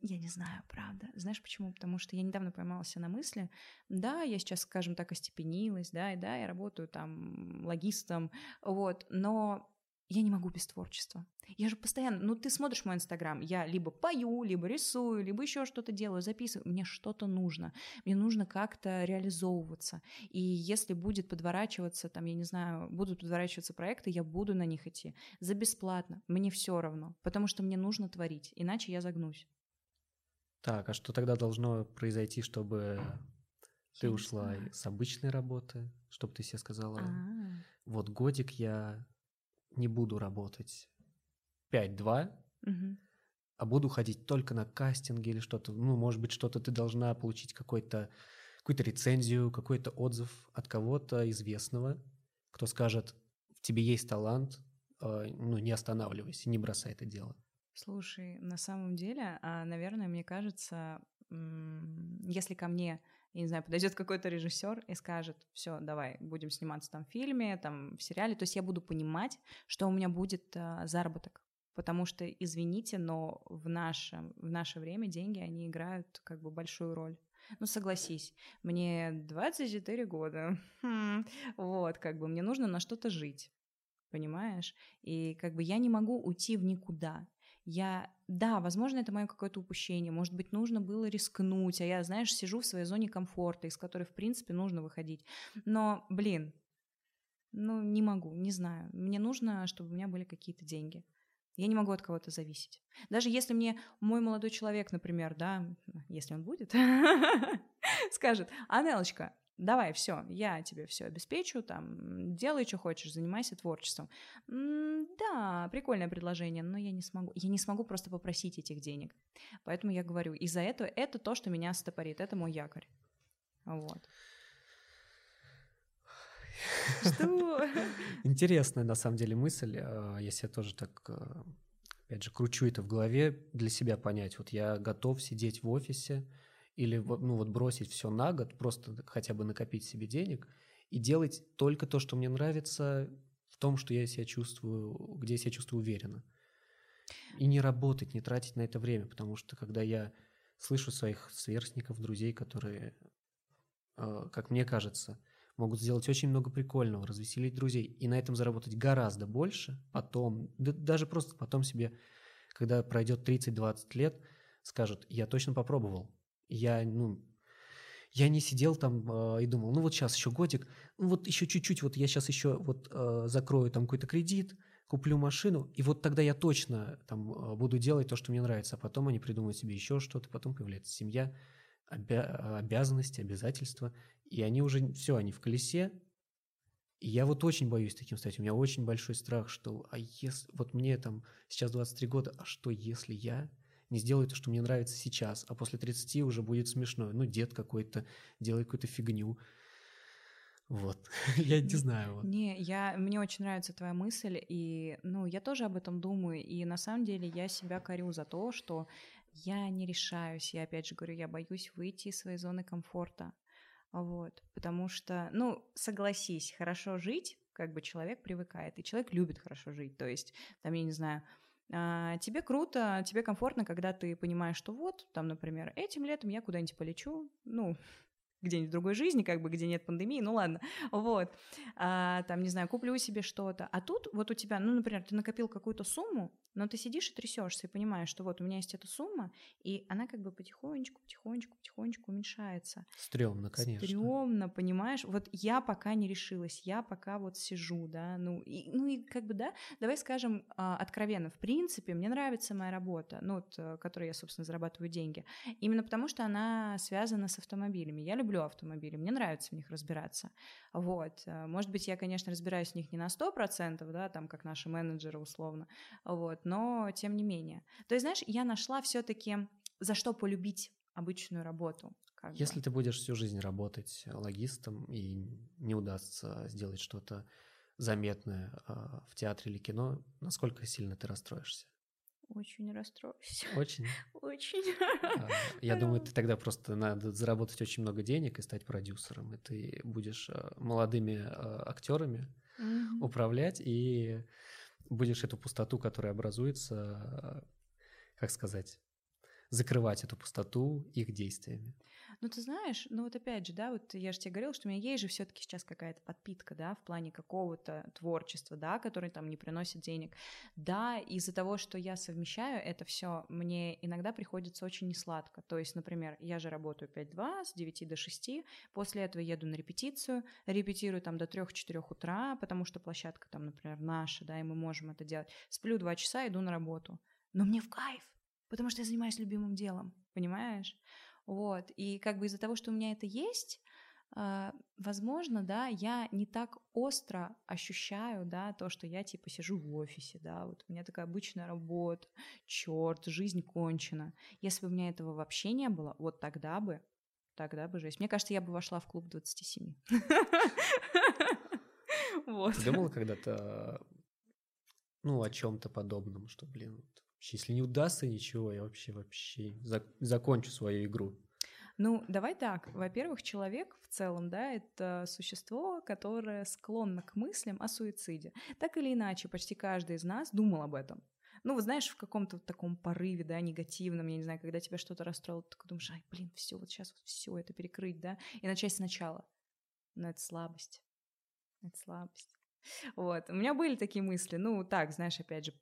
Я не знаю, правда. Знаешь почему? Потому что я недавно поймалась на мысли, да, я сейчас, скажем так, остепенилась, да, и да, я работаю там логистом, вот, но я не могу без творчества. Я же постоянно, ну ты смотришь мой инстаграм, я либо пою, либо рисую, либо еще что-то делаю, записываю. Мне что-то нужно. Мне нужно как-то реализовываться. И если будет подворачиваться, там, я не знаю, будут подворачиваться проекты, я буду на них идти. За бесплатно. Мне все равно. Потому что мне нужно творить. Иначе я загнусь. Так, а что тогда должно произойти, чтобы ты я ушла с обычной работы, чтобы ты себе сказала, А-а-а. вот годик я не буду работать 5-2, угу. а буду ходить только на кастинги или что-то, ну, может быть, что-то ты должна получить какой-то какую-то рецензию, какой-то отзыв от кого-то известного, кто скажет, в тебе есть талант, э, ну, не останавливайся, не бросай это дело. Слушай, на самом деле, а, наверное, мне кажется, если ко мне, я не знаю, подойдет какой-то режиссер и скажет, все, давай, будем сниматься там в фильме, там в сериале, то есть я буду понимать, что у меня будет а, заработок, потому что, извините, но в наше, в наше время деньги, они играют как бы большую роль. Ну, согласись, мне 24 года, хм, вот, как бы мне нужно на что-то жить понимаешь? И как бы я не могу уйти в никуда я, да, возможно, это мое какое-то упущение, может быть, нужно было рискнуть, а я, знаешь, сижу в своей зоне комфорта, из которой, в принципе, нужно выходить. Но, блин, ну, не могу, не знаю. Мне нужно, чтобы у меня были какие-то деньги. Я не могу от кого-то зависеть. Даже если мне мой молодой человек, например, да, если он будет, скажет, Анелочка, давай, все, я тебе все обеспечу, там, делай, что хочешь, занимайся творчеством. М да, прикольное предложение, но я не смогу, я не смогу просто попросить этих денег. Поэтому я говорю, из-за этого это то, что меня стопорит, это мой якорь. Вот. Что? Интересная, на самом деле, мысль. А, я тоже так, а, опять же, кручу это в голове для себя понять. Вот я готов сидеть в офисе, или ну, вот бросить все на год, просто хотя бы накопить себе денег и делать только то, что мне нравится, в том, что я себя чувствую, где я себя чувствую уверенно. И не работать, не тратить на это время, потому что когда я слышу своих сверстников, друзей, которые, э, как мне кажется, могут сделать очень много прикольного, развеселить друзей и на этом заработать гораздо больше, потом, да, даже просто потом себе, когда пройдет 30-20 лет, скажут, я точно попробовал, я, ну, я не сидел там э, и думал, ну вот сейчас еще годик, ну вот еще чуть-чуть, вот я сейчас еще вот э, закрою там какой-то кредит, куплю машину, и вот тогда я точно там э, буду делать то, что мне нравится, а потом они придумают себе еще что-то, потом появляется семья, обя- обязанности, обязательства, и они уже, все, они в колесе, и я вот очень боюсь таким стать, у меня очень большой страх, что, а если, вот мне там сейчас 23 года, а что если я не сделаю то, что мне нравится сейчас, а после 30 уже будет смешно. Ну, дед какой-то делает какую-то фигню. Вот, я не знаю. Вот. Не, я, мне очень нравится твоя мысль, и, ну, я тоже об этом думаю, и на самом деле я себя корю за то, что я не решаюсь, я опять же говорю, я боюсь выйти из своей зоны комфорта, вот, потому что, ну, согласись, хорошо жить, как бы человек привыкает, и человек любит хорошо жить, то есть, там, я не знаю, тебе круто, тебе комфортно, когда ты понимаешь, что вот, там, например, этим летом я куда-нибудь полечу, ну, где-нибудь в другой жизни, как бы, где нет пандемии, ну ладно, вот, а, там, не знаю, куплю себе что-то, а тут вот у тебя, ну, например, ты накопил какую-то сумму, но ты сидишь и трясешься и понимаешь, что вот у меня есть эта сумма, и она как бы потихонечку, потихонечку, потихонечку уменьшается. Стремно, конечно. Стремно, понимаешь? Вот я пока не решилась, я пока вот сижу, да, ну и, ну и как бы, да, давай скажем а, откровенно, в принципе, мне нравится моя работа, ну, вот, э, которой я, собственно, зарабатываю деньги, именно потому что она связана с автомобилями. Я люблю автомобили, мне нравится в них разбираться, вот. Э, может быть, я, конечно, разбираюсь в них не на 100%, да, там, как наши менеджеры условно, вот, но тем не менее. То есть, знаешь, я нашла все таки за что полюбить обычную работу. Если бы. ты будешь всю жизнь работать логистом и не удастся сделать что-то заметное а, в театре или кино, насколько сильно ты расстроишься? Очень расстроюсь. Очень? Очень. А, я думаю, ты тогда просто надо заработать очень много денег и стать продюсером, и ты будешь а, молодыми актерами управлять и будешь эту пустоту, которая образуется, как сказать, закрывать эту пустоту их действиями. Ну, ты знаешь, ну вот опять же, да, вот я же тебе говорила, что у меня есть же все таки сейчас какая-то подпитка, да, в плане какого-то творчества, да, который там не приносит денег. Да, из-за того, что я совмещаю это все, мне иногда приходится очень несладко. То есть, например, я же работаю 5-2, с 9 до 6, после этого еду на репетицию, репетирую там до 3-4 утра, потому что площадка там, например, наша, да, и мы можем это делать. Сплю 2 часа, иду на работу. Но мне в кайф, потому что я занимаюсь любимым делом, понимаешь? Вот. И как бы из-за того, что у меня это есть, Uh, возможно, да, я не так остро ощущаю, да, то, что я типа сижу в офисе, да, вот у меня такая обычная работа, черт, жизнь кончена. Если бы у меня этого вообще не было, вот тогда бы, тогда бы жесть. Мне кажется, я бы вошла в клуб 27. Вот. Ты думала когда-то, ну, о чем-то подобном, что, блин, если не удастся ничего, я вообще вообще закончу свою игру. Ну, давай так. Во-первых, человек в целом, да, это существо, которое склонно к мыслям о суициде. Так или иначе, почти каждый из нас думал об этом. Ну, вот знаешь, в каком-то таком порыве, да, негативном, я не знаю, когда тебя что-то расстроило, ты думаешь, ай, блин, все, вот сейчас вот все это перекрыть, да, и начать сначала. Но это слабость. Это слабость. Вот. У меня были такие мысли, ну, так, знаешь, опять же,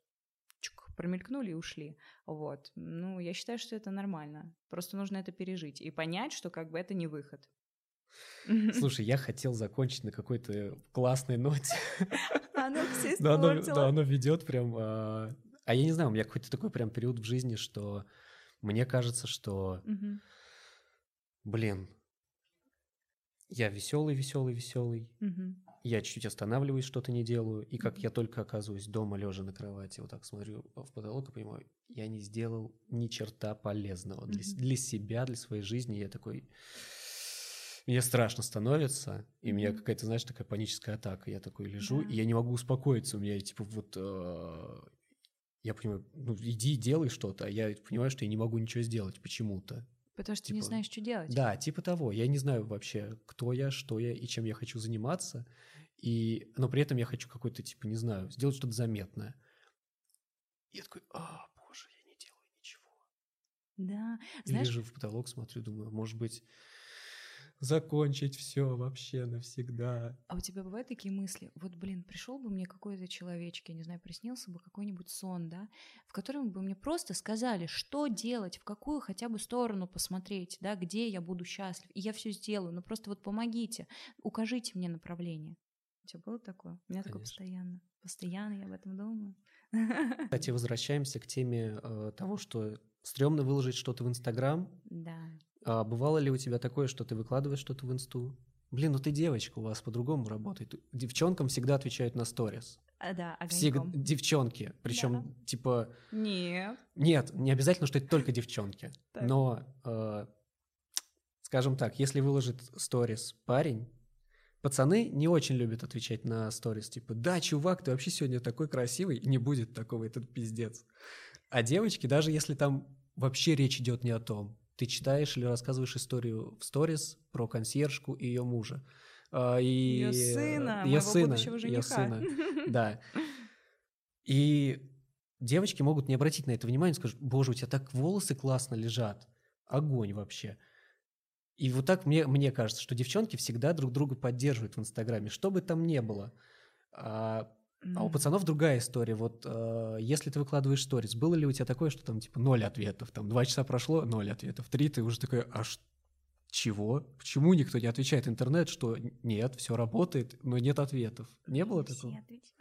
промелькнули и ушли. Вот. Ну, я считаю, что это нормально. Просто нужно это пережить и понять, что как бы это не выход. Слушай, я хотел закончить на какой-то классной ноте. Оно все да, оно, да, оно ведет прям... А... а я не знаю, у меня какой-то такой прям период в жизни, что мне кажется, что... Угу. Блин, я веселый, веселый, веселый. Угу я чуть-чуть останавливаюсь, что-то не делаю, и как я только оказываюсь дома, лежа на кровати, вот так смотрю в потолок и понимаю, я не сделал ни черта полезного для, для себя, для своей жизни. Я такой... Мне страшно становится, и у меня какая-то, знаешь, такая паническая атака. Я такой лежу, yeah. и я не могу успокоиться. У меня, типа, вот... Э, я понимаю, ну, иди, делай что-то, а я понимаю, что я не могу ничего сделать почему-то. Потому что типа, ты не типа, знаешь, что делать. Да, типа того. Я не знаю вообще, кто я, что я и чем я хочу заниматься. И, но при этом я хочу какой-то, типа, не знаю, сделать что-то заметное. И я такой, а, боже, я не делаю ничего. Да. И знаешь... лежу в потолок, смотрю, думаю, может быть, закончить все вообще навсегда. А у тебя бывают такие мысли? Вот, блин, пришел бы мне какой-то человечек, я не знаю, приснился бы какой-нибудь сон, да, в котором бы мне просто сказали, что делать, в какую хотя бы сторону посмотреть, да, где я буду счастлив, и я все сделаю, но просто вот помогите, укажите мне направление. У тебя было такое? У меня Конечно. такое постоянно. Постоянно я об этом думаю. Кстати, возвращаемся к теме э, того, что стрёмно выложить что-то в Инстаграм. Да. А бывало ли у тебя такое, что ты выкладываешь что-то в инсту? Блин, ну ты девочка, у вас по-другому работает. Девчонкам всегда отвечают на сторис. А, да, огоньком. Всег... Девчонки. Причем, да. типа... Нет. Нет, не обязательно, что это только девчонки. Так. Но, э, скажем так, если выложит сторис парень, пацаны не очень любят отвечать на сторис. Типа, да, чувак, ты вообще сегодня такой красивый. Не будет такого, этот пиздец. А девочки, даже если там вообще речь идет не о том, ты читаешь или рассказываешь историю в сторис про консьержку и ее мужа. А, и ее сына, ее сына, ее сына, да. И девочки могут не обратить на это внимание, скажут, боже, у тебя так волосы классно лежат, огонь вообще. И вот так мне, мне кажется, что девчонки всегда друг друга поддерживают в Инстаграме, что бы там ни было. А, а у пацанов другая история. Вот э, если ты выкладываешь сторис, было ли у тебя такое, что там типа ноль ответов, там два часа прошло, ноль ответов, три, ты уже такой, а ш- чего? Почему никто не отвечает интернет, что нет, все работает, но нет ответов? Не было такого? отвечают.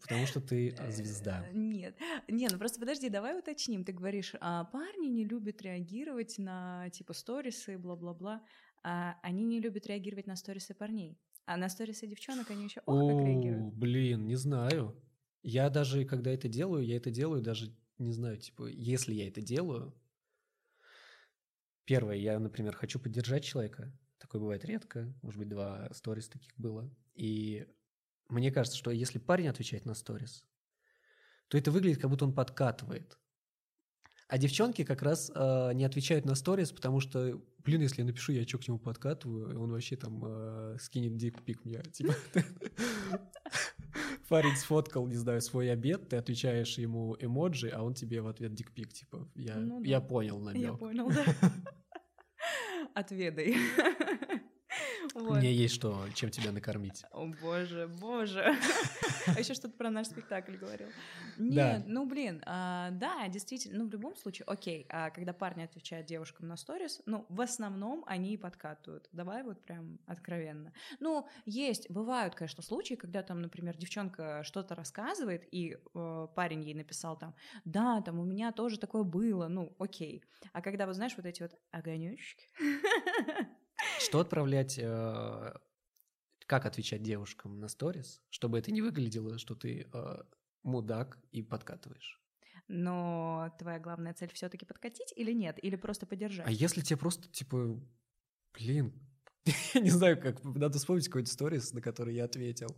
Потому что ты э, звезда. Нет, не, ну просто подожди, давай уточним. Ты говоришь, а парни не любят реагировать на типа сторисы, бла-бла-бла. А они не любят реагировать на сторисы парней. А на сторисы девчонок они еще ох, как реагируют. блин, не знаю. Я даже, когда это делаю, я это делаю даже, не знаю, типа, если я это делаю, первое, я, например, хочу поддержать человека, такое бывает редко, может быть, два сторис таких было, и мне кажется, что если парень отвечает на сторис, то это выглядит, как будто он подкатывает. А девчонки как раз э, не отвечают на сторис, потому что, блин, если я напишу, я что к нему подкатываю, он вообще там э, скинет дикпик мне. Типа, парень сфоткал, не знаю, свой обед, ты отвечаешь ему эмоджи, а он тебе в ответ дикпик. Типа, я, Ну да. я понял Я намек. понял, да. Отведай. Вот. Мне есть что, чем тебя накормить. О боже, боже. А еще что-то про наш спектакль говорил. Да. Нет, ну блин, а, да, действительно, ну в любом случае, окей, а когда парни отвечают девушкам на сторис, ну в основном они и подкатывают. Давай вот прям откровенно. Ну, есть, бывают, конечно, случаи, когда там, например, девчонка что-то рассказывает, и э, парень ей написал там, да, там у меня тоже такое было, ну, окей. А когда, вот знаешь, вот эти вот огонечки, Что отправлять, э, как отвечать девушкам на сторис, чтобы это не выглядело, что ты э, мудак и подкатываешь. но твоя главная цель все-таки подкатить или нет? Или просто поддержать? А если тебе просто, типа, блин, я не знаю, как, надо вспомнить какой-нибудь сторис, на который я ответил.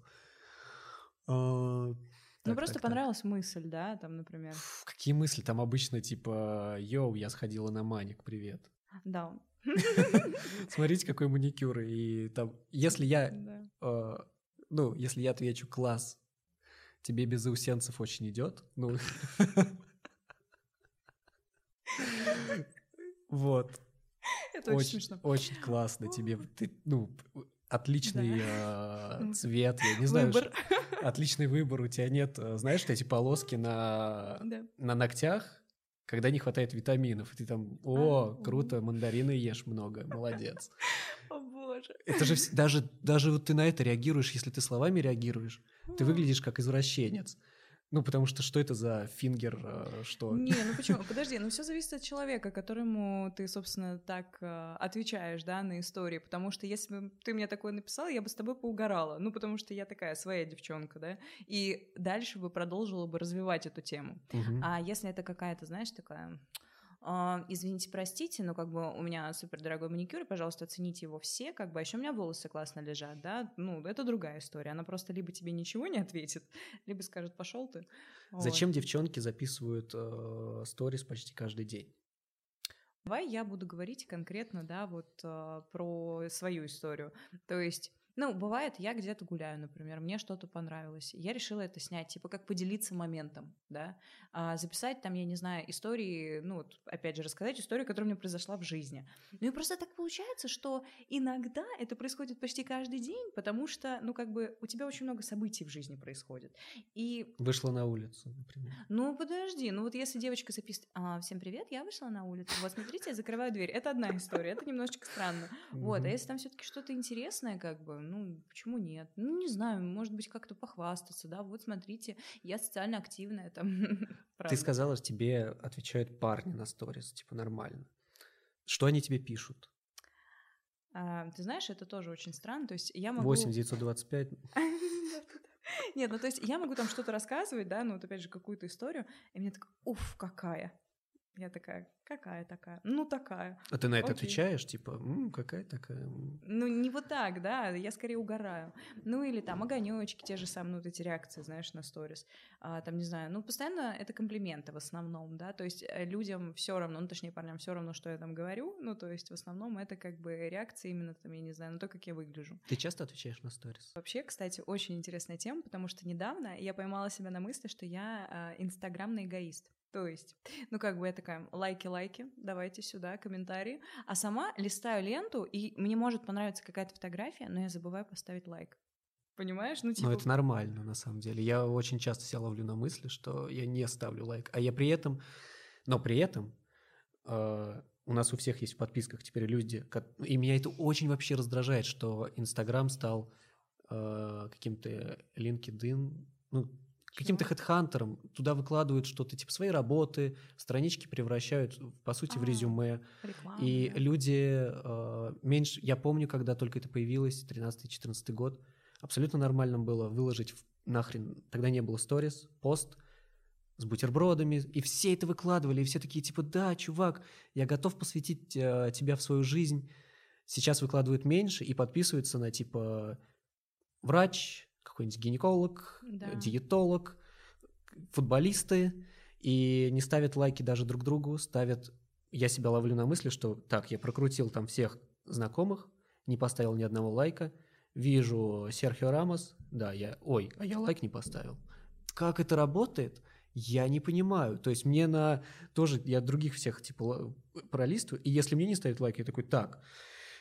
А, ну, так, просто так, так. понравилась мысль, да, там, например. Фу, Какие мысли? Там обычно типа, йоу, я сходила на маник, привет. Да. Смотрите, какой маникюр. И там, если я, э, ну, если я отвечу класс, тебе без заусенцев очень идет, ну, вот. Это очень Очень, смешно. очень классно тебе. Ты, ну, отличный э, цвет, я не знаю, Выбор. отличный выбор. У тебя нет, э, знаешь, эти полоски на, Да. на ногтях, когда не хватает витаминов. И ты там, о, круто, мандарины ешь много, молодец. О боже. Это же даже, даже вот ты на это реагируешь, если ты словами реагируешь, ты выглядишь как извращенец. Ну, потому что что это за фингер, э, что? Не, ну почему? Подожди, ну все зависит от человека, которому ты, собственно, так э, отвечаешь, да, на истории. Потому что если бы ты мне такое написал, я бы с тобой поугорала. Ну, потому что я такая своя девчонка, да. И дальше бы продолжила бы развивать эту тему. Мгм. А если это какая-то, знаешь, такая... «А, извините, простите, но как бы у меня супер дорогой маникюр, и, пожалуйста, оцените его все, как бы, а еще у меня волосы классно лежат, да, ну, это другая история, она просто либо тебе ничего не ответит, либо скажет, пошел ты. Вот. Зачем девчонки записывают э, сторис почти каждый день? Давай я буду говорить конкретно, да, вот э, про свою историю. То есть, ну, бывает, я где-то гуляю, например, мне что-то понравилось, я решила это снять, типа как поделиться моментом, да, А записать там, я не знаю, истории, ну, вот, опять же, рассказать историю, которая у меня произошла в жизни. Ну и просто так получается, что иногда это происходит почти каждый день, потому что, ну, как бы у тебя очень много событий в жизни происходит. И Вышла на улицу, например. ну, подожди, ну вот если девочка записывает, «А, всем привет, я вышла на улицу, вот смотрите, я закрываю дверь, это одна история, это немножечко странно. Вот, а если там все-таки что-то интересное, как бы, ну, почему нет? Ну, не знаю, может быть, как-то похвастаться, да, вот смотрите, я социально активная там. Ты сказала, что тебе отвечают парни на сторис, типа нормально. Что они тебе пишут? А, Ты знаешь, это тоже очень странно, то есть я могу... 8 925. Нет, ну то есть я могу там что-то рассказывать, да, ну вот опять же какую-то историю, и мне так, уф, какая. Я такая, какая такая? Ну, такая. А ты на это Окей. отвечаешь, типа, «М, какая такая? м». Ну, не вот так, да, я скорее угораю. Ну, или там огонечки, те же самые, ну, вот эти реакции, знаешь, на сторис. А, там, не знаю, ну, постоянно это комплименты в основном, да, то есть э, людям все равно, ну, точнее, парням все равно, что я там говорю, ну, то есть в основном это как бы реакции именно, там, я не знаю, на то, как я выгляжу. Ты часто отвечаешь на сторис? Вообще, кстати, очень интересная тема, потому что недавно я поймала себя на мысли, что я а, инстаграмный эгоист. То есть, ну как бы я такая, лайки-лайки, давайте сюда, комментарии. А сама листаю ленту, и мне может понравиться какая-то фотография, но я забываю поставить лайк. Понимаешь? Ну, типа... Ну, это нормально, на самом деле. Я очень часто себя ловлю на мысли, что я не ставлю лайк. А я при этом... Но при этом э, у нас у всех есть в подписках теперь люди... И меня это очень вообще раздражает, что Инстаграм стал э, каким-то LinkedIn... Ну, каким-то хедхантером туда выкладывают что-то типа свои работы, странички превращают по сути а, в резюме. Реклама, и люди э, меньше, я помню, когда только это появилось, 13-14 год, абсолютно нормально было выложить в, нахрен, тогда не было сторис, пост с бутербродами, и все это выкладывали, и все такие типа, да, чувак, я готов посвятить э, тебя в свою жизнь. Сейчас выкладывают меньше и подписываются на типа врач, какой-нибудь гинеколог, Да. диетолог, футболисты, и не ставят лайки даже друг другу, ставят... Я себя ловлю на мысли, что так, я прокрутил там всех знакомых, не поставил ни одного лайка, вижу Серхио Рамос, да, я... Ой, а я лайк не поставил. Как это работает? Я не понимаю. То есть мне на... Тоже я других всех типа пролистываю, и если мне не ставят лайк, я такой, так,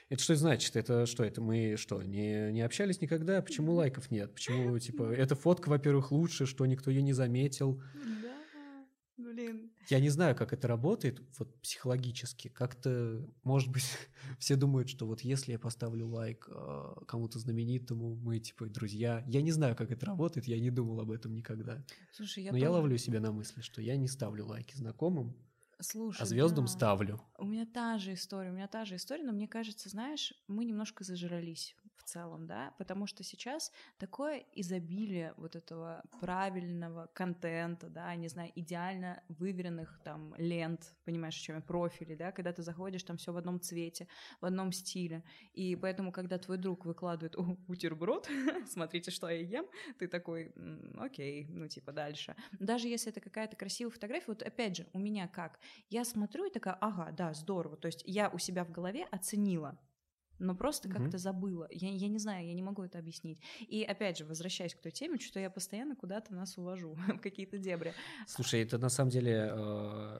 это что значит? Это что? Это мы что, не, не общались никогда? Почему лайков нет? Почему, типа, эта фотка, во-первых, лучше, что никто ее не заметил? Да, блин. Я не знаю, как это работает вот психологически. Как-то, может быть, все думают, что вот если я поставлю лайк э, кому-то знаменитому, мы, типа, друзья. Я не знаю, как это работает, я не думал об этом никогда. Слушай, я Но я тоже- ловлю себя на мысли, что я не ставлю лайки знакомым, Слушай, а звездам да. ставлю. У меня та же история, у меня та же история, но мне кажется, знаешь, мы немножко зажрались в целом, да, потому что сейчас такое изобилие вот этого правильного контента, да, не знаю, идеально выверенных там лент, понимаешь, о чем я, профилей, да, когда ты заходишь, там все в одном цвете, в одном стиле, и поэтому, когда твой друг выкладывает «О, бутерброд, смотрите, что я ем, ты такой, «М, окей, ну типа дальше. Даже если это какая-то красивая фотография, вот опять же, у меня как, я смотрю и такая, ага, да, здорово. То есть я у себя в голове оценила, но просто Мгм. как-то забыла. Я, я не знаю, я не могу это объяснить. И опять же, возвращаясь к той теме, что я постоянно куда-то нас увожу, в какие-то дебри. Слушай, это на самом деле... э,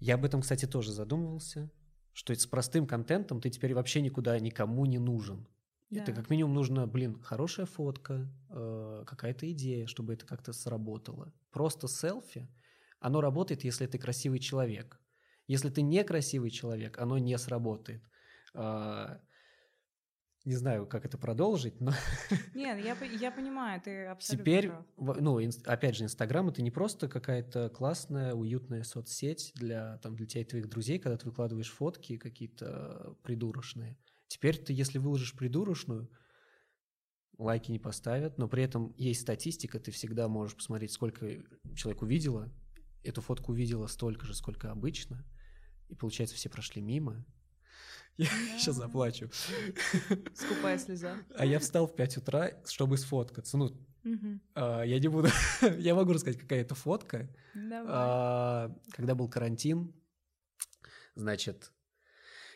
Я об этом, кстати, тоже задумывался, что с простым контентом ты теперь вообще никуда никому не нужен. Это Да. как минимум нужно, блин, хорошая фотка, э, какая-то идея, чтобы это как-то сработало. Просто селфи, оно работает, если ты красивый человек. Если ты некрасивый человек, оно не сработает. А, Не знаю, как это продолжить, но Нет, я, я понимаю, ты абсолютно Теперь, прав. ну, опять же, Инстаграм это не просто какая-то классная, уютная соцсеть для, там, для тебя и твоих друзей, когда ты выкладываешь фотки какие-то придурочные. Теперь ты, если выложишь придурочную, лайки не поставят, но при этом есть статистика, ты всегда можешь посмотреть, сколько человек увидело, эту фотку увидела столько же, сколько обычно, и получается, все прошли мимо. Я сейчас заплачу. Скупая слеза. А я встал в 5 утра, чтобы сфоткаться. Ну, а, я не буду... я могу рассказать, какая это фотка. А, Когда был карантин, значит,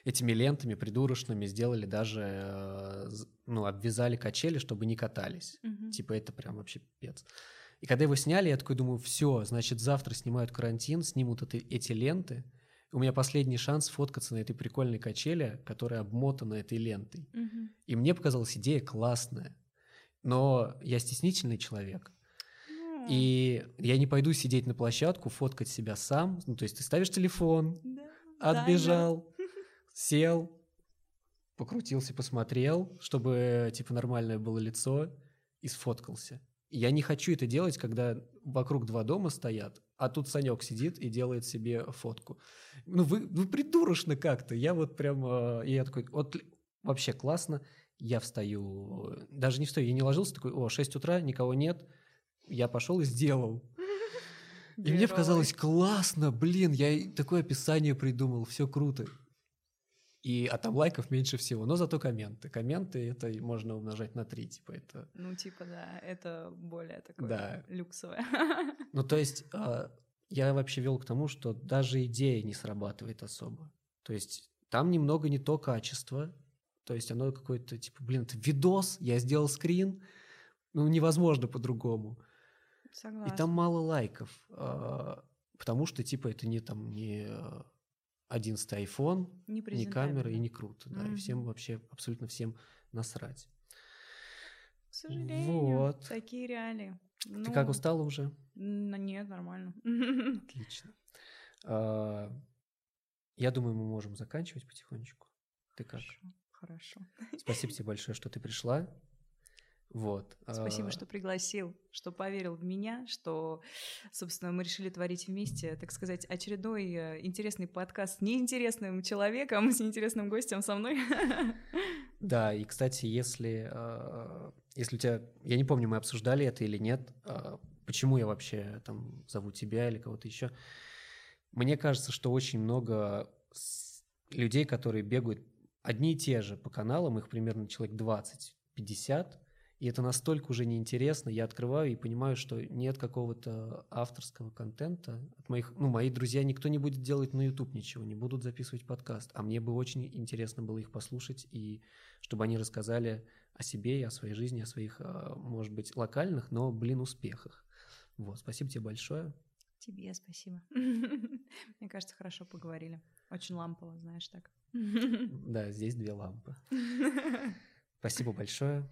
этими лентами придурочными сделали даже, э, ну, обвязали качели, чтобы не катались. Типа это прям вообще пипец. И когда его сняли, я такой думаю, все, значит, завтра снимают карантин, снимут эти ленты. У меня последний шанс фоткаться на этой прикольной качели, которая обмотана этой лентой. Мгм. И мне показалась идея классная. Но я стеснительный человек. И я не пойду сидеть на площадку, фоткать себя сам. Ну, то есть ты ставишь телефон, да. Да, отбежал, сел, покрутился, посмотрел, чтобы, типа, нормальное было лицо, и сфоткался. Я не хочу это делать, когда вокруг два дома стоят, а тут Санек сидит и делает себе фотку. Ну, вы, вы придурочно как-то. Я вот прям... э, И я такой, вот вообще классно. Я встаю, даже не встаю, я не ложился, такой, о, 6 утра, никого нет. Я пошел и сделал. И мне показалось классно, блин, я такое описание придумал, все круто. И, а там лайков меньше всего, но зато комменты. Комменты это можно умножать на три, типа это. Ну, типа, да, это более такое Да. люксовое. Ну, то есть а, я вообще вел к тому, что даже идея не срабатывает особо. То есть там немного не то качество, то есть оно какое-то, типа, блин, это видос, я сделал скрин, ну, невозможно по-другому. Согласна. И там мало лайков, а, потому что, типа, это не там не одиннадцатый iPhone, Не не камера и не круто, да, и всем вообще, абсолютно всем насрать. К сожалению, Вот. такие реалии. Ты как Ну, устала уже? Нет, нормально. Отлично. А, Я думаю, мы можем заканчивать потихонечку. Ты как? Хорошо, хорошо. Спасибо тебе большое, что ты пришла. Вот. Спасибо, а, что пригласил, что поверил в меня, что, собственно, мы решили творить вместе, так сказать, очередной э, интересный подкаст с неинтересным человеком, с неинтересным гостем со мной. Да, и, кстати, если, а, если у тебя... Я не помню, мы обсуждали это или нет, а, почему я вообще там зову тебя или кого-то еще. Мне кажется, что очень много людей, которые бегают одни и те же по каналам, их примерно человек 20-50, и это настолько уже неинтересно, я открываю и понимаю, что нет какого-то авторского контента от моих, ну, мои друзья, никто не будет делать на YouTube ничего, не будут записывать подкаст, а мне бы очень интересно было их послушать, и чтобы они рассказали о себе и о своей жизни, о своих, а, может быть, локальных, но, блин, успехах. Вот, спасибо тебе большое. Тебе спасибо. Мне кажется, хорошо поговорили. Очень лампово, знаешь, так. Да, здесь две лампы. Спасибо большое.